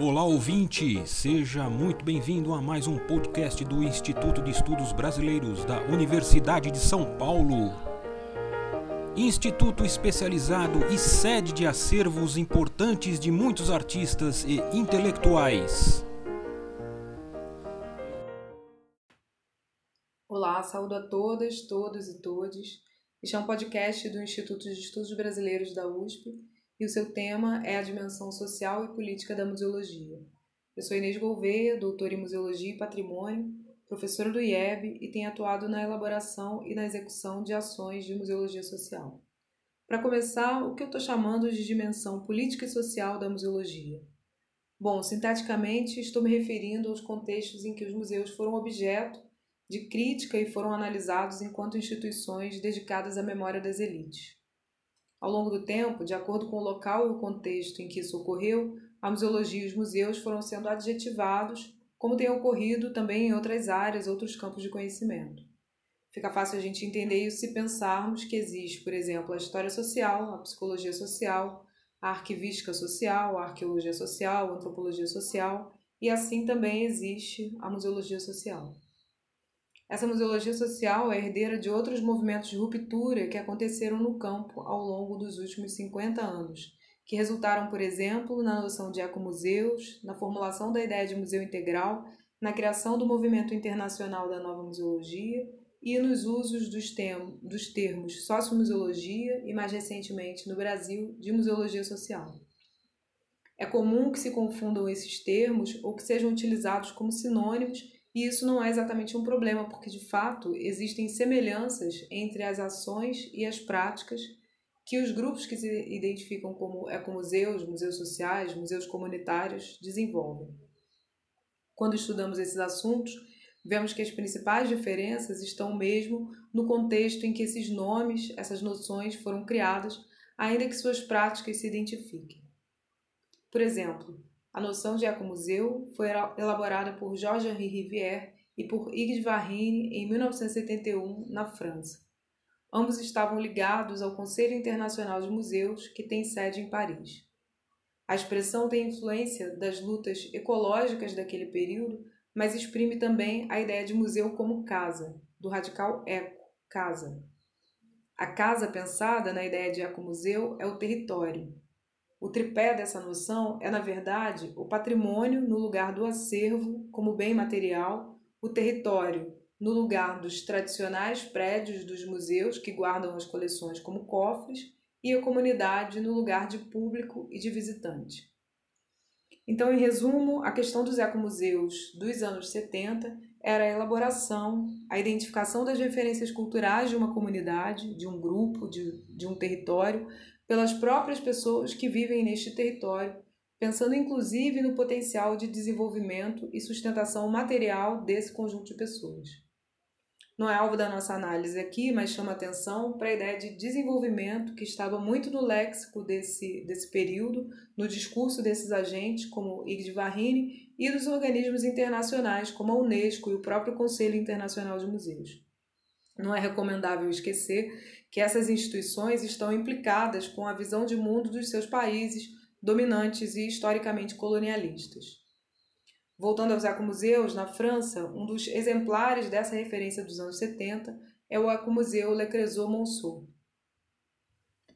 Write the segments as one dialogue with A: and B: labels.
A: Olá ouvinte, seja muito bem-vindo a mais um podcast do Instituto de Estudos Brasileiros da Universidade de São Paulo. Instituto especializado e sede de acervos importantes de muitos artistas e intelectuais.
B: Olá, saúdo a todas, todos e todes. Este é um podcast do Instituto de Estudos Brasileiros da USP e o seu tema é a dimensão social e política da museologia. Eu sou Inês Gouveia, doutora em Museologia e Patrimônio, professora do IEB e tenho atuado na elaboração e na execução de ações de museologia social. Para começar, o que eu estou chamando de dimensão política e social da museologia? Bom, sinteticamente, estou me referindo aos contextos em que os museus foram objeto de crítica e foram analisados enquanto instituições dedicadas à memória das elites. Ao longo do tempo, de acordo com o local e o contexto em que isso ocorreu, a museologia e os museus foram sendo adjetivados, como tem ocorrido também em outras áreas, outros campos de conhecimento. Fica fácil a gente entender isso se pensarmos que existe, por exemplo, a história social, a psicologia social, a arquivística social, a arqueologia social, a antropologia social, e assim também existe a museologia social. Essa museologia social é herdeira de outros movimentos de ruptura que aconteceram no campo ao longo dos últimos 50 anos, que resultaram, por exemplo, na noção de ecomuseus, na formulação da ideia de museu integral, na criação do movimento internacional da nova museologia e nos usos dos, tem dos termos sociomuseologia e, mais recentemente, no Brasil, de museologia social. É comum que se confundam esses termos ou que sejam utilizados como sinônimos e isso não é exatamente um problema, porque de fato existem semelhanças entre as ações e as práticas que os grupos que se identificam como ecomuseus, museus sociais, museus comunitários desenvolvem. Quando estudamos esses assuntos, vemos que as principais diferenças estão mesmo no contexto em que esses nomes, essas noções foram criadas, ainda que suas práticas se identifiquem. Por exemplo, a noção de ecomuseu foi elaborada por Georges-Henri Rivière e por Yves Varrine em 1971, na França. Ambos estavam ligados ao Conselho Internacional de Museus, que tem sede em Paris. A expressão tem influência das lutas ecológicas daquele período, mas exprime também a ideia de museu como casa, do radical eco, casa. A casa pensada na ideia de ecomuseu é o território, o tripé dessa noção é, na verdade, o patrimônio no lugar do acervo como bem material, o território no lugar dos tradicionais prédios dos museus que guardam as coleções como cofres e a comunidade no lugar de público e de visitante. Então, em resumo, a questão dos ecomuseus dos anos 70 era a elaboração, a identificação das referências culturais de uma comunidade, de um grupo, de, de um território, pelas próprias pessoas que vivem neste território, pensando inclusive no potencial de desenvolvimento e sustentação material desse conjunto de pessoas. Não é alvo da nossa análise aqui, mas chama atenção para a ideia de desenvolvimento que estava muito no léxico desse, desse período, no discurso desses agentes, como Ig de Varrine, e dos organismos internacionais, como a Unesco e o próprio Conselho Internacional de Museus. Não é recomendável esquecer que essas instituições estão implicadas com a visão de mundo dos seus países dominantes e historicamente colonialistas. Voltando aos ecomuseus, na França, um dos exemplares dessa referência dos anos 70 é o Ecomuseu Le Creusot Monceau.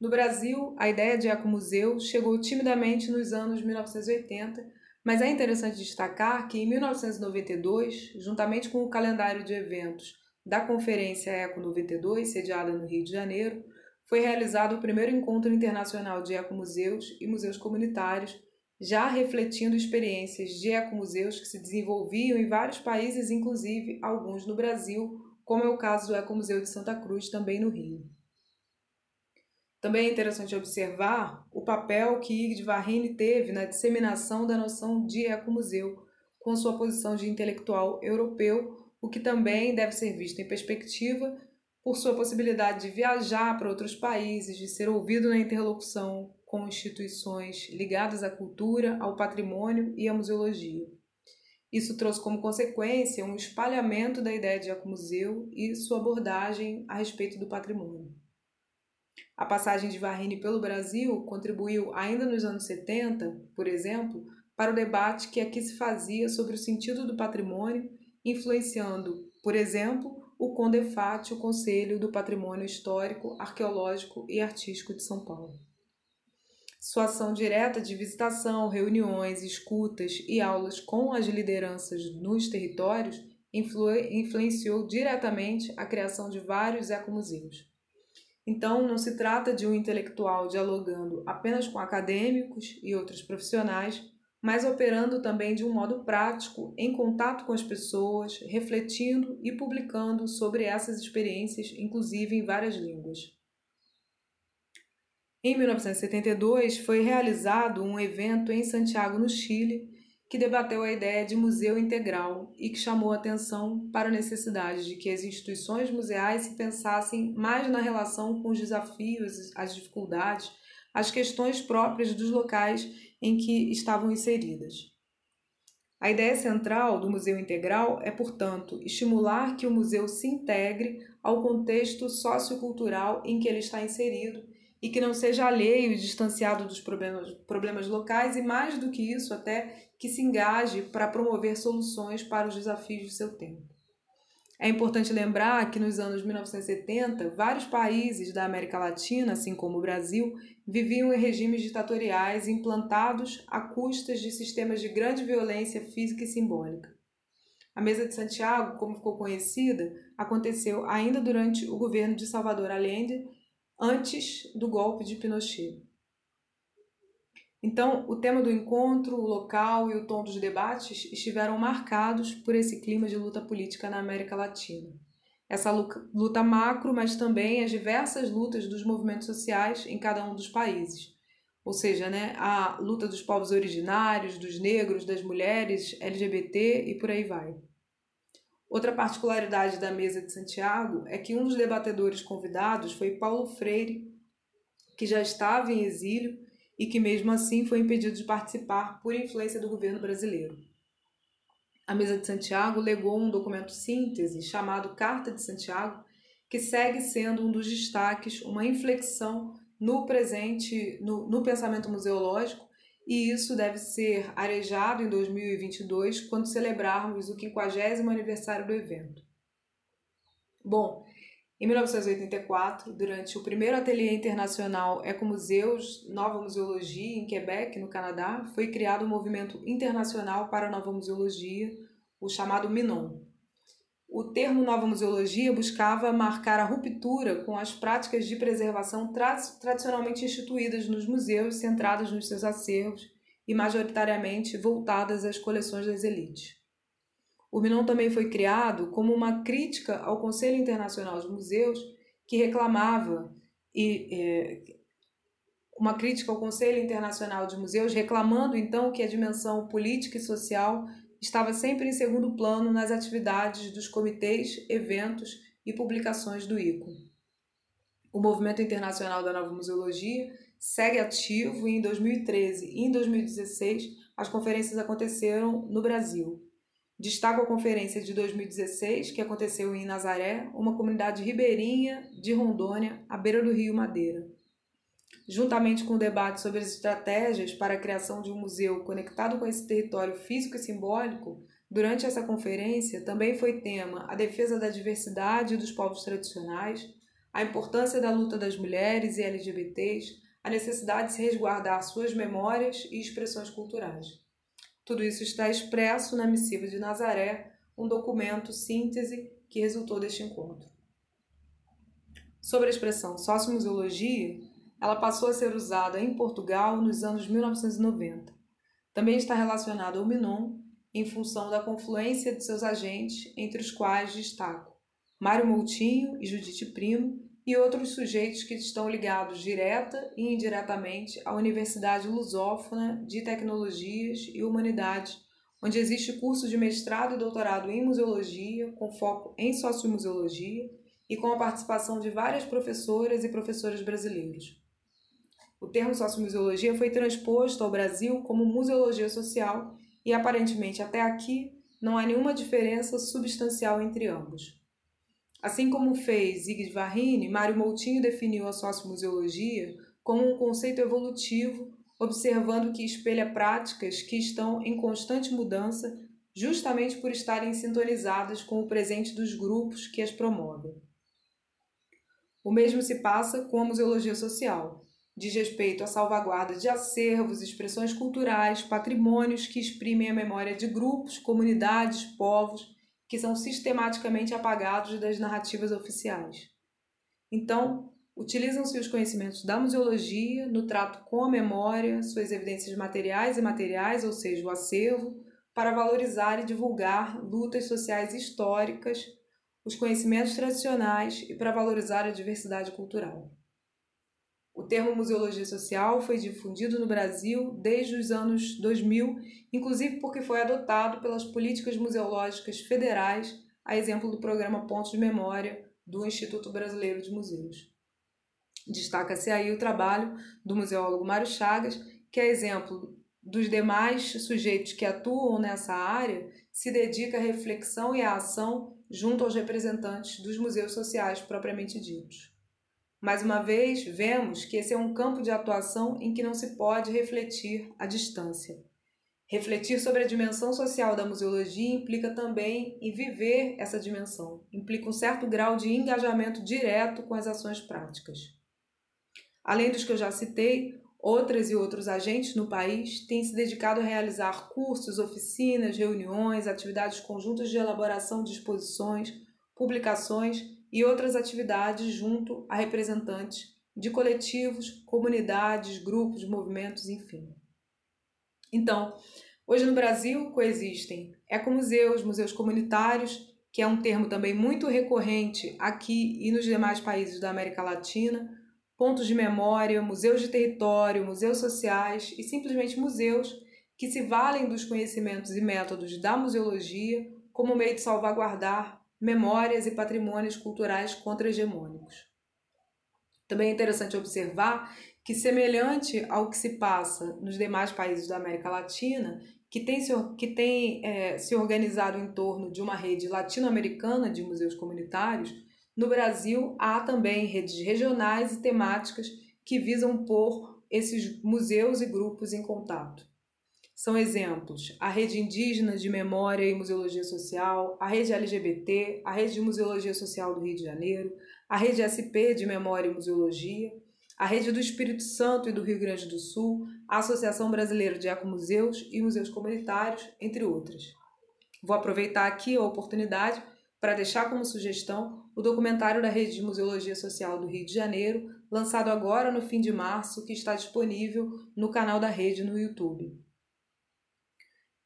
B: No Brasil, a ideia de ecomuseu chegou timidamente nos anos 1980, mas é interessante destacar que em 1992, juntamente com o calendário de eventos da Conferência Eco 92, sediada no Rio de Janeiro, foi realizado o primeiro encontro internacional de ecomuseus e museus comunitários, já refletindo experiências de ecomuseus que se desenvolviam em vários países, inclusive alguns no Brasil, como é o caso do Ecomuseu de Santa Cruz, também no Rio. Também é interessante observar o papel que Ig de Varrine teve na disseminação da noção de ecomuseu, com sua posição de intelectual europeu o que também deve ser visto em perspectiva por sua possibilidade de viajar para outros países, de ser ouvido na interlocução com instituições ligadas à cultura, ao patrimônio e à museologia. Isso trouxe como consequência um espalhamento da ideia de ecomuseu e sua abordagem a respeito do patrimônio. A passagem de Varrine pelo Brasil contribuiu, ainda nos anos 70, por exemplo, para o debate que aqui se fazia sobre o sentido do patrimônio, influenciando, por exemplo, o CONDEFAT, o Conselho do Patrimônio Histórico, Arqueológico e Artístico de São Paulo. Sua ação direta de visitação, reuniões, escutas e aulas com as lideranças nos territórios influ influenciou diretamente a criação de vários ecomuseus. Então, não se trata de um intelectual dialogando apenas com acadêmicos e outros profissionais, mas operando também de um modo prático, em contato com as pessoas, refletindo e publicando sobre essas experiências, inclusive em várias línguas. Em 1972, foi realizado um evento em Santiago, no Chile, que debateu a ideia de museu integral e que chamou atenção para a necessidade de que as instituições museais se pensassem mais na relação com os desafios, as dificuldades, as questões próprias dos locais em que estavam inseridas. A ideia central do museu integral é, portanto, estimular que o museu se integre ao contexto sociocultural em que ele está inserido e que não seja alheio e distanciado dos problemas, problemas locais e, mais do que isso, até que se engaje para promover soluções para os desafios do seu tempo. É importante lembrar que nos anos 1970, vários países da América Latina, assim como o Brasil, viviam em regimes ditatoriais implantados a custas de sistemas de grande violência física e simbólica. A Mesa de Santiago, como ficou conhecida, aconteceu ainda durante o governo de Salvador Allende antes do golpe de Pinochet. Então, o tema do encontro, o local e o tom dos debates estiveram marcados por esse clima de luta política na América Latina. Essa luta macro, mas também as diversas lutas dos movimentos sociais em cada um dos países. Ou seja, né, a luta dos povos originários, dos negros, das mulheres, LGBT e por aí vai. Outra particularidade da mesa de Santiago é que um dos debatedores convidados foi Paulo Freire, que já estava em exílio e que, mesmo assim, foi impedido de participar por influência do governo brasileiro. A mesa de Santiago legou um documento síntese chamado Carta de Santiago, que segue sendo um dos destaques, uma inflexão no presente, no, no pensamento museológico e isso deve ser arejado em 2022, quando celebrarmos o 50 aniversário do evento. Bom, em 1984, durante o primeiro ateliê internacional Ecomuseus Nova Museologia em Quebec, no Canadá, foi criado o um movimento internacional para a nova museologia, o chamado MINON, o termo nova museologia buscava marcar a ruptura com as práticas de preservação tra tradicionalmente instituídas nos museus, centradas nos seus acervos e majoritariamente voltadas às coleções das elites. O Minon também foi criado como uma crítica ao Conselho Internacional de Museus, que reclamava e é, uma crítica ao Conselho Internacional de Museus, reclamando então que a dimensão política e social estava sempre em segundo plano nas atividades dos comitês, eventos e publicações do ICO. O Movimento Internacional da Nova Museologia segue ativo e em 2013 e em 2016 as conferências aconteceram no Brasil. Destaco a conferência de 2016, que aconteceu em Nazaré, uma comunidade ribeirinha de Rondônia, à beira do Rio Madeira juntamente com o debate sobre as estratégias para a criação de um museu conectado com esse território físico e simbólico, durante essa conferência também foi tema a defesa da diversidade dos povos tradicionais, a importância da luta das mulheres e LGBTs, a necessidade de se resguardar suas memórias e expressões culturais. Tudo isso está expresso na Missiva de Nazaré, um documento síntese que resultou deste encontro. Sobre a expressão sociomuseologia, ela passou a ser usada em Portugal nos anos 1990. Também está relacionada ao Minon em função da confluência de seus agentes, entre os quais destaco Mário Moutinho e Judite Primo, e outros sujeitos que estão ligados direta e indiretamente à Universidade Lusófona de Tecnologias e Humanidades, onde existe curso de mestrado e doutorado em museologia, com foco em sociomuseologia e com a participação de várias professoras e professores brasileiros. O termo sociomuseologia foi transposto ao Brasil como museologia social e aparentemente até aqui não há nenhuma diferença substancial entre ambos. Assim como fez Zig Varrini, Mário Moutinho definiu a sociomuseologia como um conceito evolutivo observando que espelha práticas que estão em constante mudança, justamente por estarem sintonizadas com o presente dos grupos que as promovem. O mesmo se passa com a museologia social. Diz respeito à salvaguarda de acervos, expressões culturais, patrimônios que exprimem a memória de grupos, comunidades, povos que são sistematicamente apagados das narrativas oficiais. Então, utilizam-se os conhecimentos da museologia no trato com a memória, suas evidências materiais e materiais, ou seja, o acervo, para valorizar e divulgar lutas sociais históricas, os conhecimentos tradicionais e para valorizar a diversidade cultural. O termo museologia social foi difundido no Brasil desde os anos 2000, inclusive porque foi adotado pelas políticas museológicas federais, a exemplo do programa Pontos de Memória do Instituto Brasileiro de Museus. Destaca-se aí o trabalho do museólogo Mário Chagas, que é exemplo dos demais sujeitos que atuam nessa área, se dedica à reflexão e à ação junto aos representantes dos museus sociais propriamente ditos. Mais uma vez, vemos que esse é um campo de atuação em que não se pode refletir à distância. Refletir sobre a dimensão social da museologia implica também em viver essa dimensão, implica um certo grau de engajamento direto com as ações práticas. Além dos que eu já citei, outras e outros agentes no país têm se dedicado a realizar cursos, oficinas, reuniões, atividades conjuntas de elaboração de exposições, publicações e outras atividades junto a representantes de coletivos, comunidades, grupos, movimentos, enfim. Então, hoje no Brasil coexistem ecomuseus, museus comunitários, que é um termo também muito recorrente aqui e nos demais países da América Latina, pontos de memória, museus de território, museus sociais e simplesmente museus que se valem dos conhecimentos e métodos da museologia como meio de salvaguardar memórias e patrimônios culturais contra-hegemônicos. Também é interessante observar que, semelhante ao que se passa nos demais países da América Latina, que tem se, que tem, é, se organizado em torno de uma rede latino-americana de museus comunitários, no Brasil há também redes regionais e temáticas que visam pôr esses museus e grupos em contato. São exemplos a Rede Indígena de Memória e Museologia Social, a Rede LGBT, a Rede de Museologia Social do Rio de Janeiro, a Rede SP de Memória e Museologia, a Rede do Espírito Santo e do Rio Grande do Sul, a Associação Brasileira de Ecomuseus e Museus Comunitários, entre outras. Vou aproveitar aqui a oportunidade para deixar como sugestão o documentário da Rede de Museologia Social do Rio de Janeiro, lançado agora no fim de março, que está disponível no canal da rede no YouTube.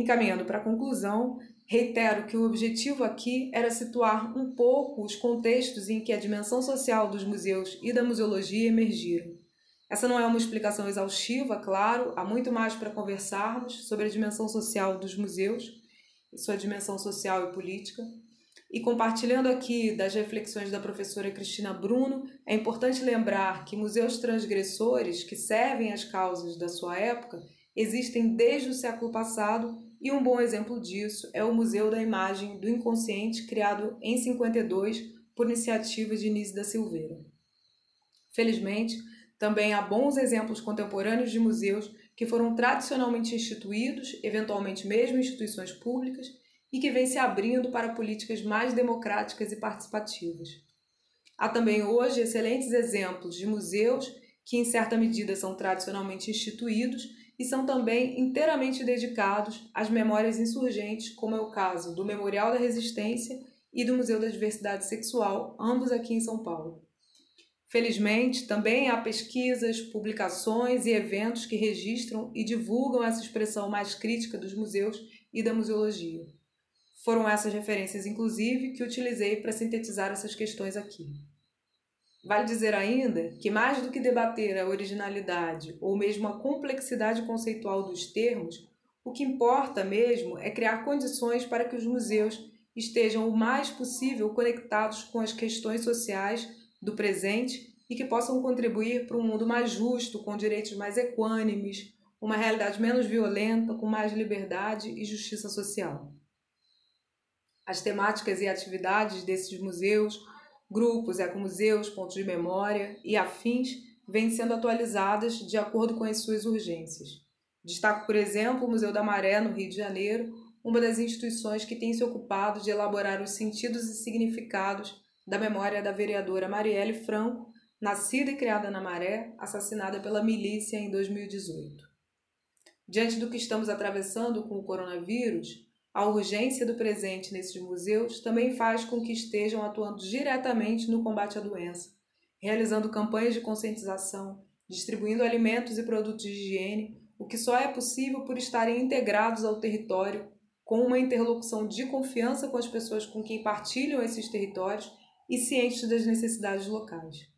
B: Encaminhando para a conclusão, reitero que o objetivo aqui era situar um pouco os contextos em que a dimensão social dos museus e da museologia emergiram. Essa não é uma explicação exaustiva, claro, há muito mais para conversarmos sobre a dimensão social dos museus, sua dimensão social e política. E compartilhando aqui das reflexões da professora Cristina Bruno, é importante lembrar que museus transgressores que servem às causas da sua época existem desde o século passado e um bom exemplo disso é o Museu da Imagem do Inconsciente, criado em 52 por iniciativa de Nise da Silveira. Felizmente, também há bons exemplos contemporâneos de museus que foram tradicionalmente instituídos, eventualmente mesmo instituições públicas, e que vêm se abrindo para políticas mais democráticas e participativas. Há também hoje excelentes exemplos de museus que, em certa medida, são tradicionalmente instituídos e são também inteiramente dedicados às memórias insurgentes, como é o caso do Memorial da Resistência e do Museu da Diversidade Sexual, ambos aqui em São Paulo. Felizmente, também há pesquisas, publicações e eventos que registram e divulgam essa expressão mais crítica dos museus e da museologia. Foram essas referências, inclusive, que utilizei para sintetizar essas questões aqui. Vale dizer ainda que, mais do que debater a originalidade ou mesmo a complexidade conceitual dos termos, o que importa mesmo é criar condições para que os museus estejam o mais possível conectados com as questões sociais do presente e que possam contribuir para um mundo mais justo, com direitos mais equânimes, uma realidade menos violenta, com mais liberdade e justiça social. As temáticas e atividades desses museus grupos, ecomuseus, pontos de memória e afins vêm sendo atualizadas de acordo com as suas urgências. Destaco, por exemplo, o Museu da Maré, no Rio de Janeiro, uma das instituições que tem se ocupado de elaborar os sentidos e significados da memória da vereadora Marielle Franco, nascida e criada na Maré, assassinada pela milícia em 2018. Diante do que estamos atravessando com o coronavírus, a urgência do presente nesses museus também faz com que estejam atuando diretamente no combate à doença, realizando campanhas de conscientização, distribuindo alimentos e produtos de higiene, o que só é possível por estarem integrados ao território, com uma interlocução de confiança com as pessoas com quem partilham esses territórios e cientes das necessidades locais.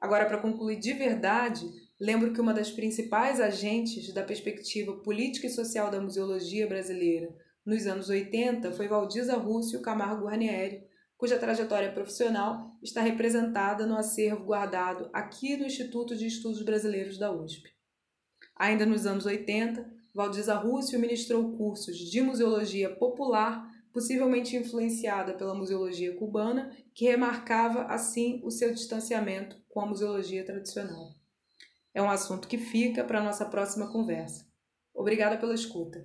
B: Agora, para concluir de verdade, lembro que uma das principais agentes da perspectiva política e social da museologia brasileira nos anos 80 foi Valdiza Rússio Camargo Guarnieri, cuja trajetória profissional está representada no acervo guardado aqui no Instituto de Estudos Brasileiros da USP. Ainda nos anos 80, Valdiza Rússio ministrou cursos de museologia popular possivelmente influenciada pela museologia cubana, que remarcava assim o seu distanciamento com a museologia tradicional. É um assunto que fica para a nossa próxima conversa. Obrigada pela escuta.